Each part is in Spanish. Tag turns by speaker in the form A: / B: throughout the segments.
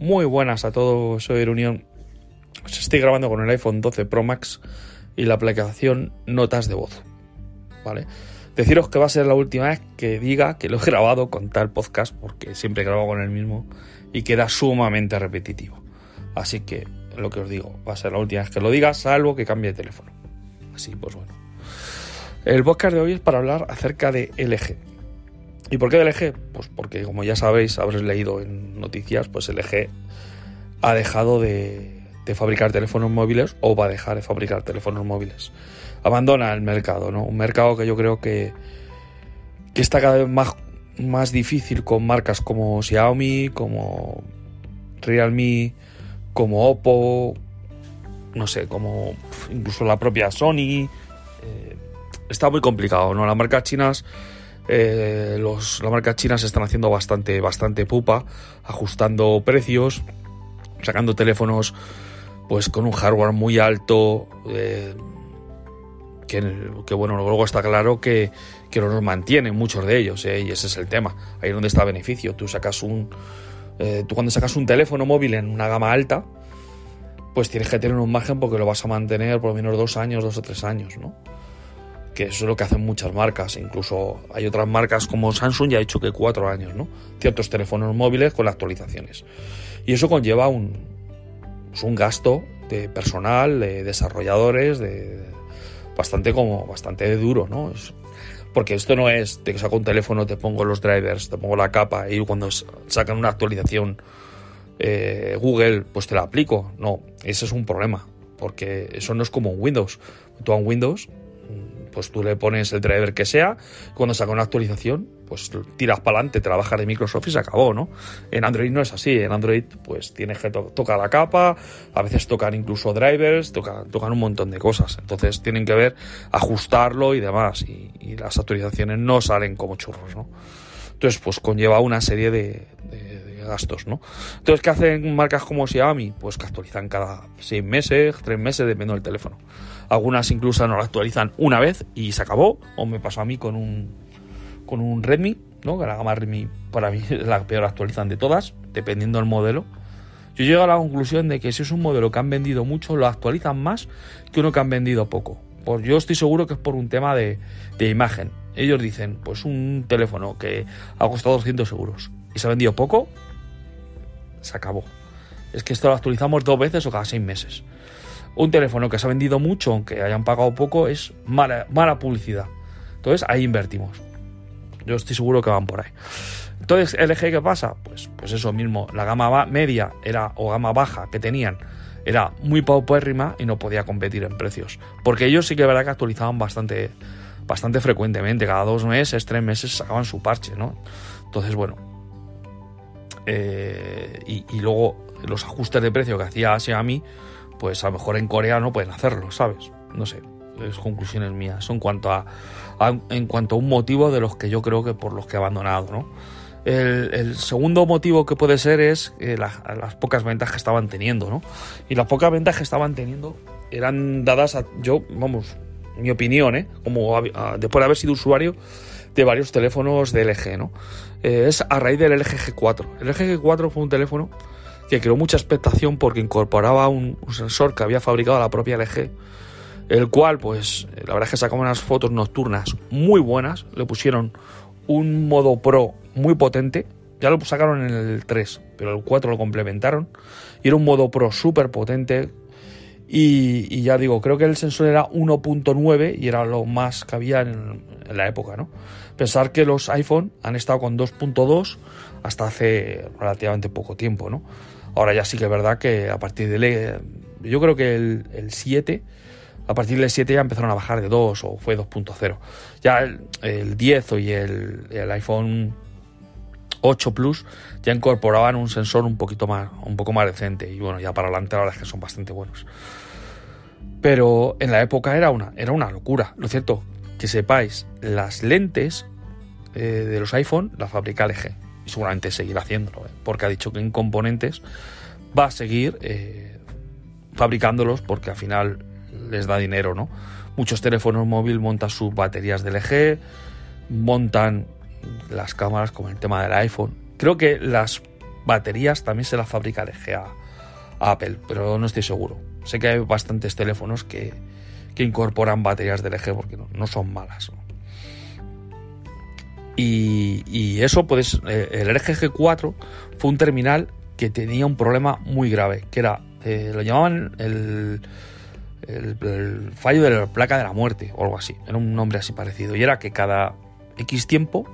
A: Muy buenas a todos, soy Reunión. Os estoy grabando con el iPhone 12 Pro Max y la aplicación Notas de Voz. ¿Vale? Deciros que va a ser la última vez que diga que lo he grabado con tal podcast, porque siempre grabo con el mismo y queda sumamente repetitivo. Así que lo que os digo, va a ser la última vez que lo diga, salvo que cambie de teléfono. Así pues bueno. El podcast de hoy es para hablar acerca de LG. ¿Y por qué LG? Pues porque como ya sabéis, habréis leído en noticias, pues LG ha dejado de, de fabricar teléfonos móviles o va a dejar de fabricar teléfonos móviles. Abandona el mercado, ¿no? Un mercado que yo creo que, que está cada vez más, más difícil con marcas como Xiaomi, como Realme, como Oppo, no sé, como incluso la propia Sony. Eh, está muy complicado, ¿no? Las marcas chinas. Eh, los, las marcas chinas están haciendo bastante, bastante pupa, ajustando precios, sacando teléfonos pues con un hardware muy alto, eh, que, bueno, luego está claro que, que no nos mantienen muchos de ellos, eh, y ese es el tema, ahí es donde está beneficio, tú sacas un, eh, tú cuando sacas un teléfono móvil en una gama alta, pues tienes que tener un margen porque lo vas a mantener por lo menos dos años, dos o tres años, ¿no? Que eso es lo que hacen muchas marcas, incluso hay otras marcas como Samsung ya ha dicho que cuatro años, ¿no? Ciertos teléfonos móviles con actualizaciones. Y eso conlleva un, es un gasto de personal, de desarrolladores, de bastante como bastante duro, ¿no? porque esto no es te saco un teléfono, te pongo los drivers, te pongo la capa y cuando sacan una actualización eh, Google, pues te la aplico. No, ese es un problema, porque eso no es como un Windows. Tú a un Windows pues tú le pones el driver que sea, cuando saca una actualización, pues tiras para adelante, te la bajas de Microsoft y se acabó, ¿no? En Android no es así, en Android pues tienes que tocar la capa, a veces tocan incluso drivers, tocan, tocan un montón de cosas, entonces tienen que ver ajustarlo y demás, y, las actualizaciones no salen como churros, ¿no? Entonces pues conlleva una serie de, gastos, ¿no? Entonces, ¿qué hacen marcas como Xiaomi? Pues que actualizan cada seis meses, tres meses, dependiendo del teléfono. Algunas incluso no lo actualizan una vez y se acabó. O me pasó a mí con un, con un Redmi, ¿no? Que la gama Redmi para mí es la peor actualizan de todas, dependiendo del modelo. Yo llego a la conclusión de que si es un modelo que han vendido mucho, lo actualizan más que uno que han vendido poco. Pues yo estoy seguro que es por un tema de, de imagen. Ellos dicen, pues un teléfono que ha costado 200 euros y se ha vendido poco, se acabó. Es que esto lo actualizamos dos veces o cada seis meses. Un teléfono que se ha vendido mucho, aunque hayan pagado poco, es mala, mala publicidad. Entonces ahí invertimos. Yo estoy seguro que van por ahí. Entonces, LG, ¿qué pasa? Pues, pues eso mismo. La gama media era, o gama baja que tenían era muy paupérrima y no podía competir en precios. Porque ellos sí que verdad que actualizaban bastante, bastante frecuentemente. Cada dos meses, tres meses sacaban su parche, ¿no? Entonces, bueno. Eh, y, y, luego los ajustes de precio que hacía Xiaomi pues a lo mejor en Corea no pueden hacerlo, ¿sabes? No sé, es conclusiones mías. en cuanto a, en cuanto a un motivo de los que yo creo que por los que he abandonado, ¿no? El, segundo motivo que puede ser es eh, las pocas ventas que estaban teniendo, ¿no? Y las pocas ventas que estaban teniendo eran dadas a, yo, vamos, mi opinión, ¿eh? Como después de haber sido usuario de varios teléfonos de LG, ¿no? Eh, es a raíz del LG G4. El LG G4 fue un teléfono que creó mucha expectación porque incorporaba un, sensor que había fabricado la propia LG, el cual, pues, la verdad es que sacaba unas fotos nocturnas muy buenas, le pusieron un modo pro muy potente, ya lo sacaron en el 3, pero el 4 lo complementaron, y era un modo pro súper potente, y, ya digo, creo que el sensor era 1.9 y era lo más que había en, la época, ¿no? Pensar que los iPhone han estado con 2.2 hasta hace relativamente poco tiempo, ¿no? Ahora ya sí que es verdad que a partir de... Yo creo que el, 7, a partir del 7 ya empezaron a bajar de 2 o fue 2.0. Ya el, 10 y el, el iPhone 8 Plus ya incorporaban un sensor un poquito más, un poco más decente. Y bueno, ya para adelante la verdad es que son bastante buenos. Pero en la época era una, era una locura. Lo cierto, que sepáis, las lentes eh, de los iPhone las fabrica LG. Seguramente seguirá haciéndolo, ¿eh? porque ha dicho que en componentes va a seguir eh, fabricándolos porque al final les da dinero, ¿no? Muchos teléfonos móviles montan sus baterías de LG, montan las cámaras como el tema del iPhone. Creo que las baterías también se las fabrica LG a Apple, pero no estoy seguro. Sé que hay bastantes teléfonos que, incorporan baterías de LG porque no, son malas. Y, eso, pues, eh, el LG G4 fue un terminal que tenía un problema muy grave, que era, eh, lo llamaban el, el, fallo de la placa de la muerte o algo así, era un nombre así parecido, y era que cada X tiempo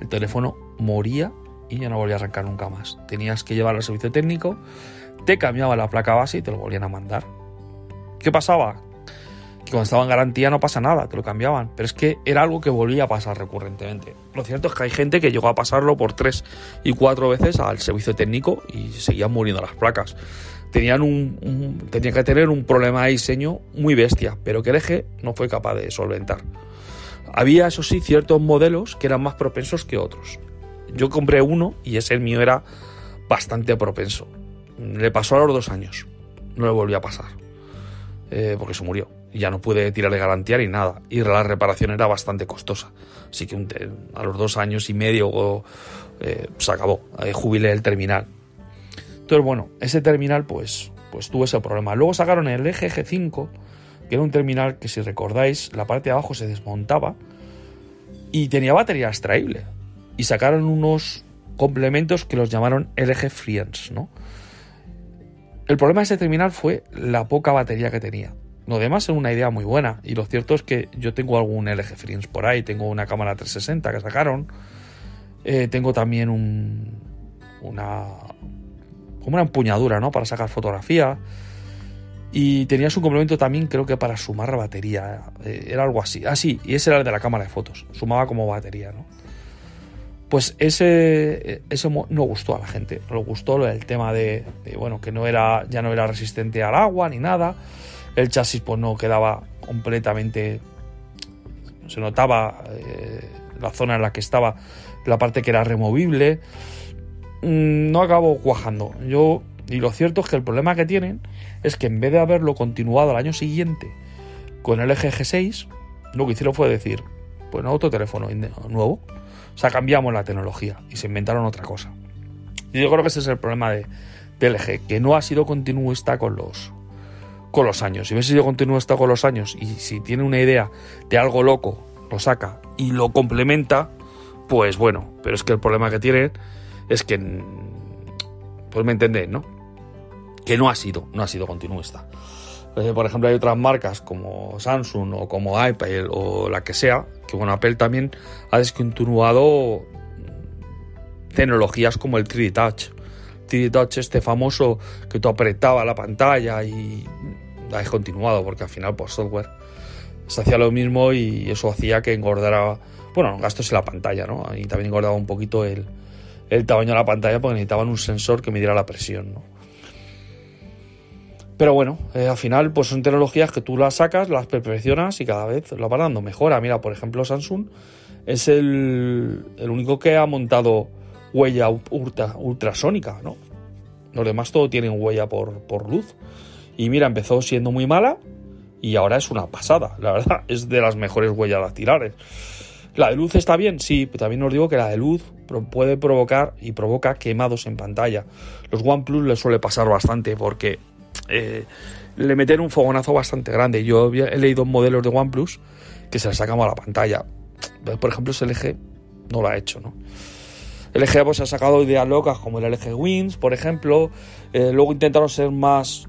A: el teléfono moría y ya no volvía a arrancar nunca más. Tenías que llevarlo al servicio técnico te cambiaba la placa base y te lo volvían a mandar. ¿Qué pasaba? Que cuando estaba en garantía no pasa nada, te lo cambiaban. Pero es que era algo que volvía a pasar recurrentemente. Lo cierto es que hay gente que llegó a pasarlo por tres y cuatro veces al servicio técnico y seguían muriendo las placas. Tenían un, tenían que tener un problema de diseño muy bestia, pero que el eje no fue capaz de solventar. Había, eso sí, ciertos modelos que eran más propensos que otros. Yo compré uno y ese mío era bastante propenso. Le pasó a los dos años. No le volvió a pasar. Eh, porque se murió. Ya no pude tirarle garantía ni nada. Y la reparación era bastante costosa. Así que a los dos años y medio eh, se acabó. Eh, jubilé el terminal. Entonces, bueno, ese terminal pues, pues tuvo ese problema. Luego sacaron el eje G5, que era un terminal que si recordáis, la parte de abajo se desmontaba y tenía batería extraíble. Y sacaron unos complementos que los llamaron LG Friends, ¿no? El problema de ese terminal fue la poca batería que tenía. Lo demás es una idea muy buena. Y lo cierto es que yo tengo algún LG Friends por ahí. Tengo una cámara 360 que sacaron. Eh, tengo también un. Una. Como una empuñadura, ¿no? Para sacar fotografía. Y tenías un complemento también, creo que para sumar batería. Eh, era algo así. Ah, sí, y ese era el de la cámara de fotos. Sumaba como batería, ¿no? Pues ese, eso no gustó a la gente. No gustó el tema de, bueno, que no era, ya no era resistente al agua ni nada. El chasis pues no quedaba completamente. Se notaba eh, la zona en la que estaba, la parte que era removible. Mm, no acabó cuajando. Yo, y lo cierto es que el problema que tienen es que en vez de haberlo continuado al año siguiente con el eje G6, lo que hicieron fue decir, pues no, otro teléfono nuevo o sea, cambiamos la tecnología y se inventaron otra cosa. Y yo creo que ese es el problema de, LG, que no ha sido continuista con los, con los años. Si hubiese sido continuista con los años y si tiene una idea de algo loco, lo saca y lo complementa, pues bueno, pero es que el problema que tiene es que, pues me entendéis, ¿no? Que no ha sido, no ha sido continuista. Eh, por ejemplo, hay otras marcas como Samsung o como Apple o la que sea, que bueno, Apple también ha descontinuado tecnologías como el 3D Touch. 3D Touch, este famoso que tú apretaba la pantalla y ha descontinuado porque al final por software se hacía lo mismo y eso hacía que engordara, bueno, gastos en la pantalla, ¿no? Y también engordaba un poquito el, el tamaño de la pantalla porque necesitaban un sensor que midiera la presión, ¿no? Pero bueno, eh, al final pues son tecnologías que tú las sacas, las perfeccionas y cada vez lo van dando mejora. Mira, por ejemplo, Samsung es el, único que ha montado huella ultrasónica, ¿no? Los demás todo tienen huella por, por luz. Y mira, empezó siendo muy mala y ahora es una pasada, la verdad. Es de las mejores huellas dactilares. ¿La de luz está bien? Sí, pero también os digo que la de luz puede provocar y provoca quemados en pantalla. Los OnePlus les suele pasar bastante porque eh, le meten un fogonazo bastante grande. Yo he leído modelos de OnePlus que se les sacamos a la pantalla. Por ejemplo, ese LG no lo ha hecho, ¿no? El LG pues, ha sacado ideas locas como el LG Wins, por ejemplo. Eh, luego intentaron ser más,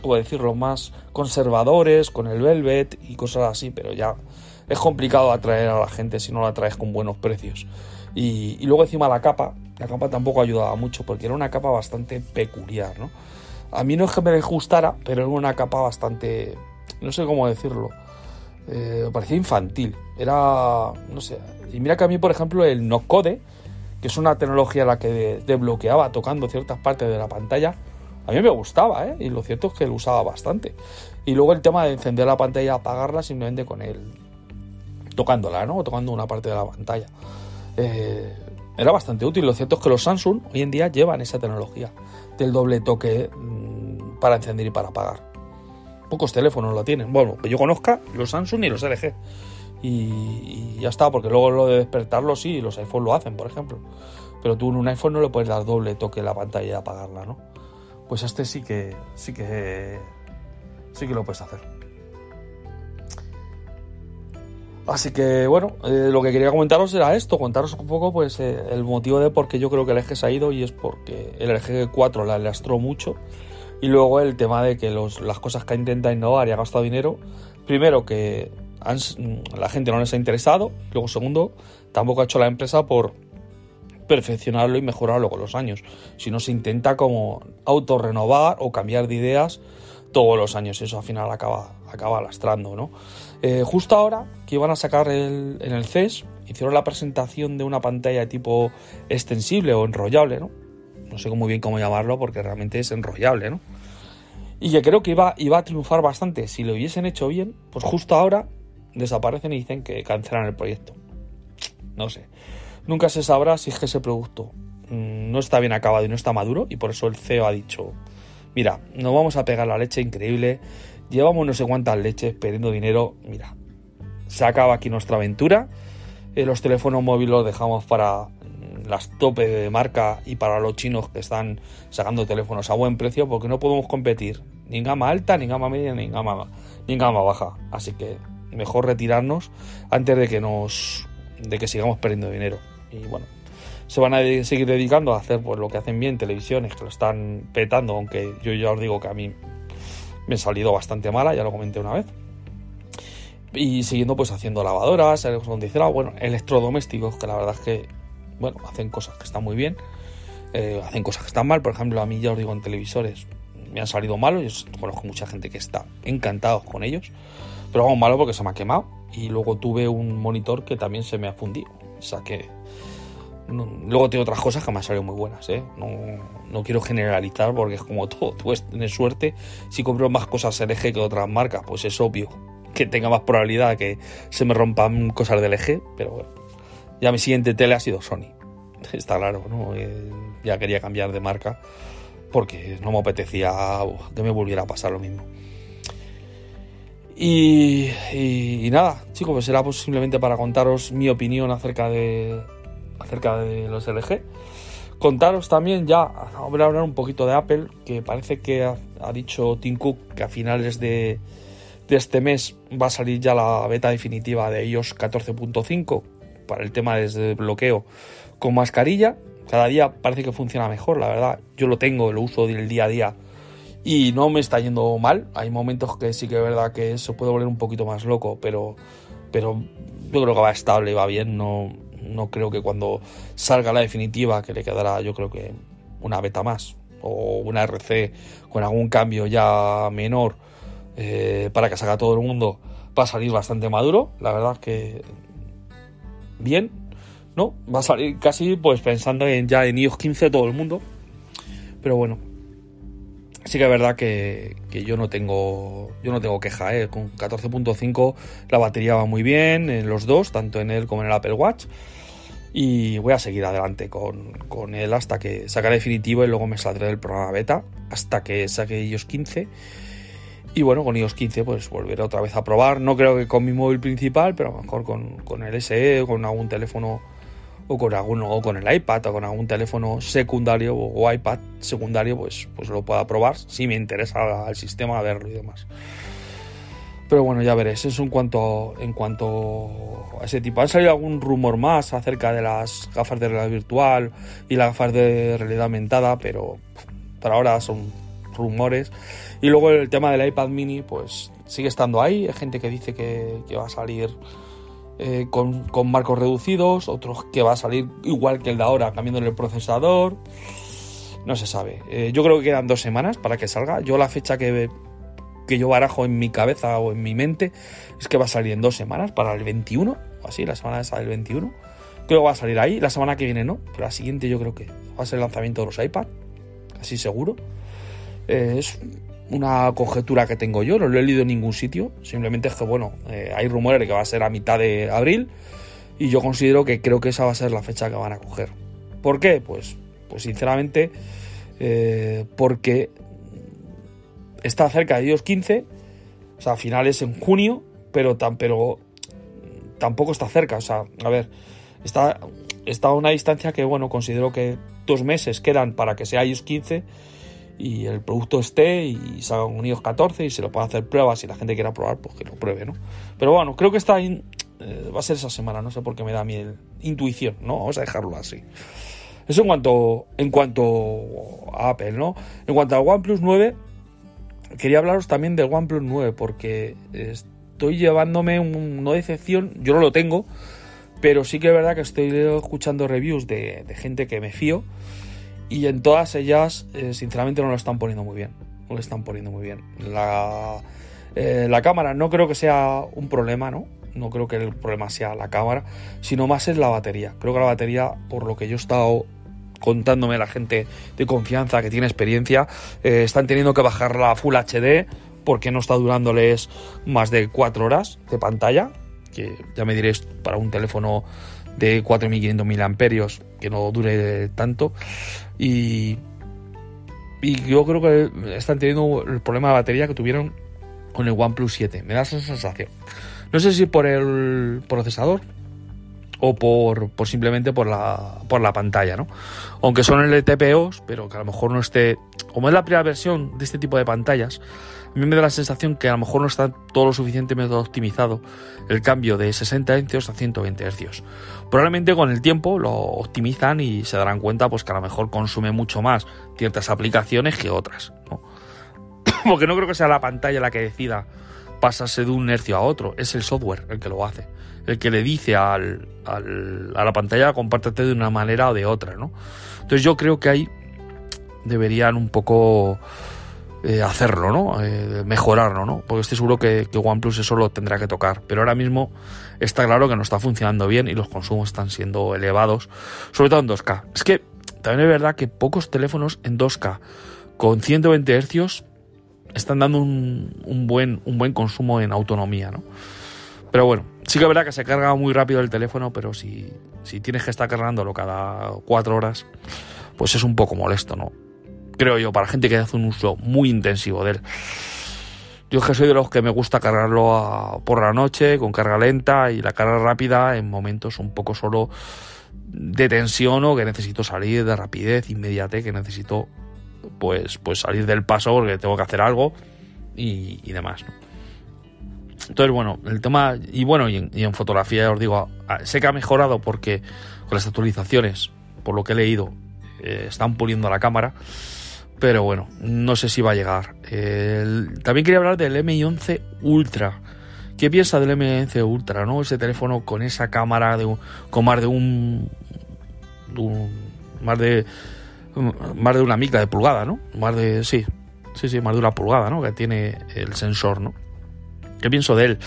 A: ¿cómo decirlo?, más conservadores con el Velvet y cosas así, pero ya es complicado atraer a la gente si no la traes con buenos precios. Y, luego encima la capa, la capa tampoco ayudaba mucho porque era una capa bastante peculiar, ¿no? A mí no es que me gustara, pero era una capa bastante, no sé cómo decirlo, eh, parecía infantil. Era, no sé. Y mira que a mí, por ejemplo, el no code, que es una tecnología la que desbloqueaba tocando ciertas partes de la pantalla, a mí me gustaba, ¿eh? Y lo cierto es que lo usaba bastante. Y luego el tema de encender la pantalla y apagarla simplemente con el, tocándola, ¿no? O tocando una parte de la pantalla. Eh, era bastante útil. Lo cierto es que los Samsung hoy en día llevan esa tecnología del doble toque mm, para encender y para apagar. Pocos teléfonos lo tienen. Bueno, que yo conozca los Samsung y los LG. Y, ya está, porque luego lo de despertarlo sí, los iPhones lo hacen, por ejemplo. Pero tú en un iPhone no le puedes dar doble toque en la pantalla y apagarla, ¿no? Pues este sí que sí que sí que lo puedes hacer. Así que bueno, eh, lo que quería comentaros era esto, contaros un poco pues eh, el motivo de por qué yo creo que el eje se ha ido y es porque el eje 4 la lastró mucho y luego el tema de que las cosas que ha intentado innovar y ha gastado dinero, primero que la gente no les ha interesado, luego segundo, tampoco ha hecho la empresa por perfeccionarlo y mejorarlo con los años, si no se intenta como autorrenovar o cambiar de ideas todos los años, eso al final acaba, acaba lastrando, ¿no? Eh, justo ahora que iban a sacar el, en el CES, hicieron la presentación de una pantalla tipo extensible o enrollable, ¿no? No sé muy bien cómo llamarlo porque realmente es enrollable, ¿no? Y que creo que iba, iba a triunfar bastante. Si lo hubiesen hecho bien, pues justo ahora desaparecen y dicen que cancelan el proyecto. No sé. Nunca se sabrá si es que ese producto mm, no está bien acabado y no está maduro y por eso el CEO ha dicho, mira, nos vamos a pegar la leche increíble Llevamos no sé cuántas leches perdiendo dinero. Mira, se acaba aquí nuestra aventura. Eh, los teléfonos móviles los dejamos para mm, las tope de marca y para los chinos que están sacando teléfonos a buen precio porque no podemos competir ni en gama alta, ni en gama media, ni en gama, ni en gama baja. Así que mejor retirarnos antes de que nos de que sigamos perdiendo dinero. Y bueno, se van a seguir dedicando a hacer pues lo que hacen bien televisiones, que lo están petando, aunque yo ya os digo que a mí me ha salido bastante mala, ya lo comenté una vez. Y siguiendo pues haciendo lavadoras, bueno, electrodomésticos, que la verdad es que, bueno, hacen cosas que están muy bien, eh, hacen cosas que están mal, por ejemplo, a mí ya os digo en televisores, me han salido malos, yo conozco mucha gente que está encantado con ellos, pero vamos malo porque se me ha quemado y luego tuve un monitor que también se me ha fundido, o sea que luego tengo otras cosas que me han salido muy buenas, ¿eh? No, quiero generalizar porque es como todo, tú tienes suerte. Si compro más cosas LG que otras marcas, pues es obvio que tenga más probabilidad que se me rompan cosas del LG, pero bueno. Ya mi siguiente tele ha sido Sony. Está claro, ¿no? Eh, ya quería cambiar de marca porque no me apetecía que me volviera a pasar lo mismo. Y, nada, chicos, pues era pues simplemente para contaros mi opinión acerca de, acerca de los LG. Contaros también ya, voy a hablar un poquito de Apple, que parece que ha, dicho Tim Cook que a finales de, de, este mes va a salir ya la beta definitiva de iOS 14.5 para el tema de bloqueo con mascarilla. Cada día parece que funciona mejor, la verdad. Yo lo tengo, lo uso del día a día y no me está yendo mal. Hay momentos que sí que es verdad que eso puede volver un poquito más loco, pero, pero yo creo que va estable, va bien, no, no creo que cuando salga la definitiva, que le quedará yo creo que una beta más o una RC con algún cambio ya menor eh, para que salga todo el mundo, va a salir bastante maduro. La verdad es que bien, ¿no? Va a salir casi pues pensando en ya en iOS 15 todo el mundo. Pero bueno, sí que es verdad que, que, yo no tengo yo no tengo queja ¿eh? con 14.5 la batería va muy bien en los dos tanto en él como en el Apple Watch y voy a seguir adelante con, con él hasta que saque definitivo y luego me saldré del programa beta hasta que saque iOS 15 y bueno con iOS 15 pues volveré otra vez a probar no creo que con mi móvil principal pero a lo mejor con, con el SE o con algún teléfono o con alguno, o con el iPad, o con algún teléfono secundario o, iPad secundario, pues, pues lo pueda probar si me interesa el sistema verlo y demás. Pero bueno, ya veréis, eso en cuanto, en cuanto a ese tipo. Ha salido algún rumor más acerca de las gafas de realidad virtual y las gafas de realidad aumentada, pero para ahora son rumores. Y luego el tema del iPad mini, pues sigue estando ahí. Hay gente que dice que, va a salir eh, con, marcos reducidos, otros que va a salir igual que el de ahora, cambiando el procesador. No se sabe. Eh, yo creo que quedan dos semanas para que salga. Yo la fecha que que yo barajo en mi cabeza o en mi mente es que va a salir en dos semanas, para el 21, o así, la semana esa del 21. Creo que va a salir ahí, la semana que viene no, pero la siguiente yo creo que va a ser el lanzamiento de los iPad, casi seguro. Eh, es una conjetura que tengo yo, no lo he leído en ningún sitio, simplemente es que, bueno, eh, hay rumores de que va a ser a mitad de abril y yo considero que creo que esa va a ser la fecha que van a coger. ¿Por qué? Pues, pues sinceramente, eh, porque está cerca de Dios 15, o sea, finales en junio, pero, tan, pero tampoco está cerca, o sea, a ver, está, está a una distancia que, bueno, considero que dos meses quedan para que sea iOS 15 y el producto esté y salga un iOS 14 y se lo pueda hacer pruebas si la gente quiera probar, pues que lo pruebe, ¿no? Pero bueno, creo que está eh, va a ser esa semana, no sé por qué me da mi intuición, ¿no? Vamos a dejarlo así. Eso en cuanto, en cuanto a Apple, ¿no? En cuanto a OnePlus 9, quería hablaros también del OnePlus 9 porque estoy llevándome un, una decepción, yo no lo tengo, pero sí que es verdad que estoy escuchando reviews de, gente que me fío y en todas ellas eh, sinceramente no lo están poniendo muy bien, no lo están poniendo muy bien. La, eh, la cámara no creo que sea un problema, ¿no? No creo que el problema sea la cámara, sino más es la batería. Creo que la batería, por lo que yo he estado contándome la gente de confianza que tiene experiencia, eh, están teniendo que bajar la Full HD porque no está durándoles más de 4 horas de pantalla, que ya me diréis para un teléfono de 4500 amperios que no dure tanto y y yo creo que están teniendo el problema de batería que tuvieron con el OnePlus 7. Me da esa sensación. No sé si por el procesador, o por, por simplemente por la, por la pantalla, ¿no? Aunque son LTPOs, pero que a lo mejor no esté, como es la primera versión de este tipo de pantallas, a mí me da la sensación que a lo mejor no está todo lo suficientemente optimizado el cambio de 60 Hz a 120 Hz. Probablemente con el tiempo lo optimizan y se darán cuenta pues que a lo mejor consume mucho más ciertas aplicaciones que otras, ¿no? Porque no creo que sea la pantalla la que decida pasarse de un hercio a otro, es el software el que lo hace el que le dice al, a la pantalla compártete de una manera o de otra, ¿no? Entonces yo creo que ahí deberían un poco eh, hacerlo, ¿no? Eh, mejorarlo, ¿no? Porque estoy seguro que, OnePlus eso lo tendrá que tocar. Pero ahora mismo está claro que no está funcionando bien y los consumos están siendo elevados, sobre todo en 2K. Es que también es verdad que pocos teléfonos en 2K con 120 Hz están dando un, un, buen, un buen consumo en autonomía, ¿no? Pero bueno, sí que es verdad que se carga muy rápido el teléfono, pero si, si tienes que estar cargándolo cada cuatro horas, pues es un poco molesto, ¿no? Creo yo, para gente que hace un uso muy intensivo de él. Yo es que soy de los que me gusta cargarlo por la noche con carga lenta y la carga rápida en momentos un poco solo de tensión o que necesito salir de rapidez, inmediate, que necesito pues, pues salir del paso porque tengo que hacer algo y, demás. Entonces, bueno, el tema, y bueno, y en, fotografía os digo, sé que ha mejorado porque con las actualizaciones, por lo que he leído, eh, están puliendo la cámara, pero bueno, no sé si va a llegar. también quería hablar del M11 Ultra. ¿Qué piensa del M11 Ultra, no? Ese teléfono con esa cámara de con más de un, más de más de una mica de pulgada, ¿no? Más de sí, sí, sí, más de una pulgada, ¿no? Que tiene el sensor, ¿no? ¿Qué pienso de él?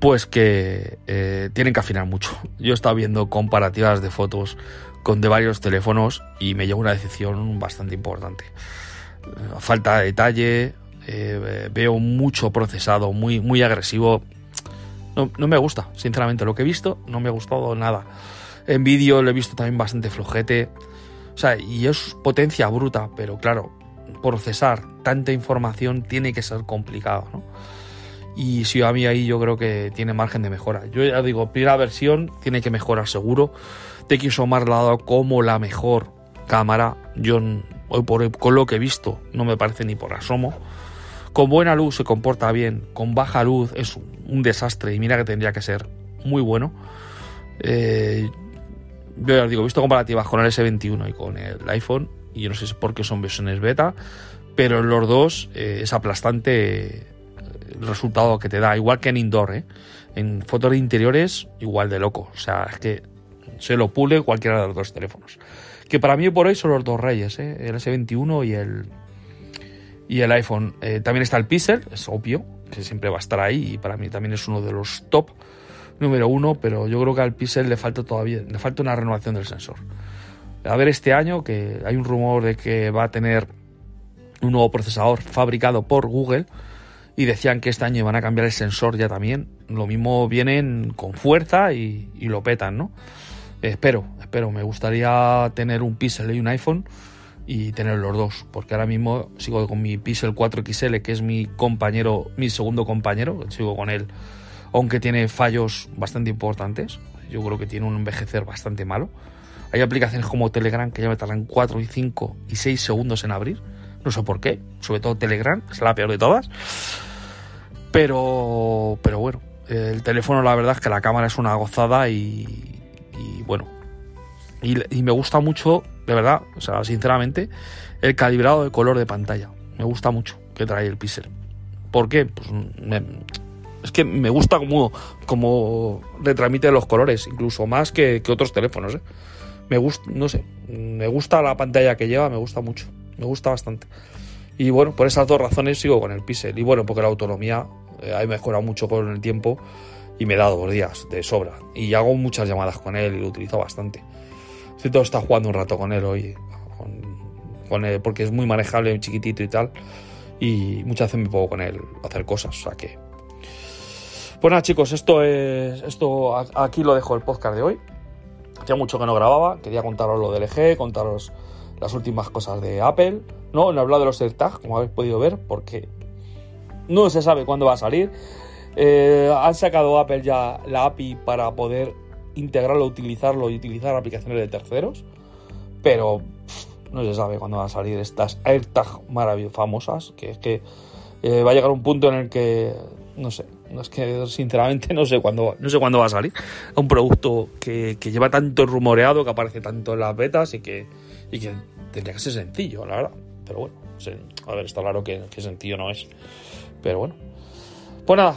A: Pues que eh, tienen que afinar mucho. Yo he estado viendo comparativas de fotos con de varios teléfonos y me lleva una decepción bastante importante. Eh, falta de detalle, eh, veo mucho procesado, muy, muy agresivo. No, no, me gusta, sinceramente. Lo que he visto no me ha gustado nada. En vídeo lo he visto también bastante flojete. O sea, y es potencia bruta, pero claro, procesar tanta información tiene que ser complicado, ¿no? Y Xiaomi ahí yo creo que tiene margen de mejora. Yo ya digo, primera versión tiene que mejorar seguro. TXOMAR la ha dado como la mejor cámara. Yo hoy por hoy, con lo que he visto, no me parece ni por asomo. Con buena luz se comporta bien, con baja luz es un desastre y mira que tendría que ser muy bueno. Eh, yo ya os digo, he visto comparativas con el S21 y con el iPhone, y yo no sé por qué son versiones beta, pero en los dos eh, es aplastante el resultado que te da, igual que en indoor, ¿eh? en fotos de interiores, igual de loco. O sea, es que se lo pule cualquiera de los dos teléfonos. Que para mí por hoy son los dos reyes, ¿eh? el S21 y el, y el iPhone. Eh, también está el Pixel, es obvio, que siempre va a estar ahí y para mí también es uno de los top número uno, pero yo creo que al Pixel le falta todavía, le falta una renovación del sensor. A ver este año que hay un rumor de que va a tener un nuevo procesador fabricado por Google y decían que este año van a cambiar el sensor ya también. Lo mismo vienen con fuerza y, lo petan, ¿no? Espero, espero. Me gustaría tener un Pixel y un iPhone y tener los dos, porque ahora mismo sigo con mi Pixel 4 XL, que es mi compañero, mi segundo compañero, sigo con él, aunque tiene fallos bastante importantes. Yo creo que tiene un envejecer bastante malo. Hay aplicaciones como Telegram que ya me tardan 4 y 5 y 6 segundos en abrir. No sé por qué, sobre todo Telegram, es la peor de todas. Pero, pero bueno, el teléfono la verdad es que la cámara es una gozada y, bueno, y, me gusta mucho, de verdad, o sea, sinceramente, el calibrado de color de pantalla. Me gusta mucho que trae el Pixel. ¿Por qué? Pues es que me gusta como, como retransmite los colores, incluso más que, otros teléfonos. ¿eh? Me gusta, no sé, me gusta la pantalla que lleva, me gusta mucho, me gusta bastante. Y bueno, por esas dos razones sigo con el Pixel. Y bueno, porque la autonomía eh, he mejorado mucho con el tiempo y me dado dos días de sobra. Y hago muchas llamadas con él y lo utilizo bastante. todo está jugando un rato con él hoy, con, él, porque es muy manejable, chiquitito y tal. Y muchas veces me puedo con él hacer cosas, o sea que... Pues nada chicos, esto es... Esto aquí lo dejo el podcast de hoy. Hacía mucho que no grababa, quería contaros lo del LG, contaros las últimas cosas de Apple. No, no he hablado de los AirTag, como habéis podido ver, porque no se sabe cuándo va a salir. Eh, han sacado Apple ya la API para poder integrarlo, utilizarlo y utilizar aplicaciones de terceros. Pero no se sabe cuándo van a salir estas AirTag maravillosas, famosas. Que es que eh, va a llegar un punto en el que, no sé, es que sinceramente no sé cuándo, no sé cuándo va a salir. Un producto que, lleva tanto rumoreado, que aparece tanto en las betas y que, y que tendría que ser sencillo, la verdad. Pero bueno, a ver, está claro que sencillo no es. Pero bueno. Pues nada,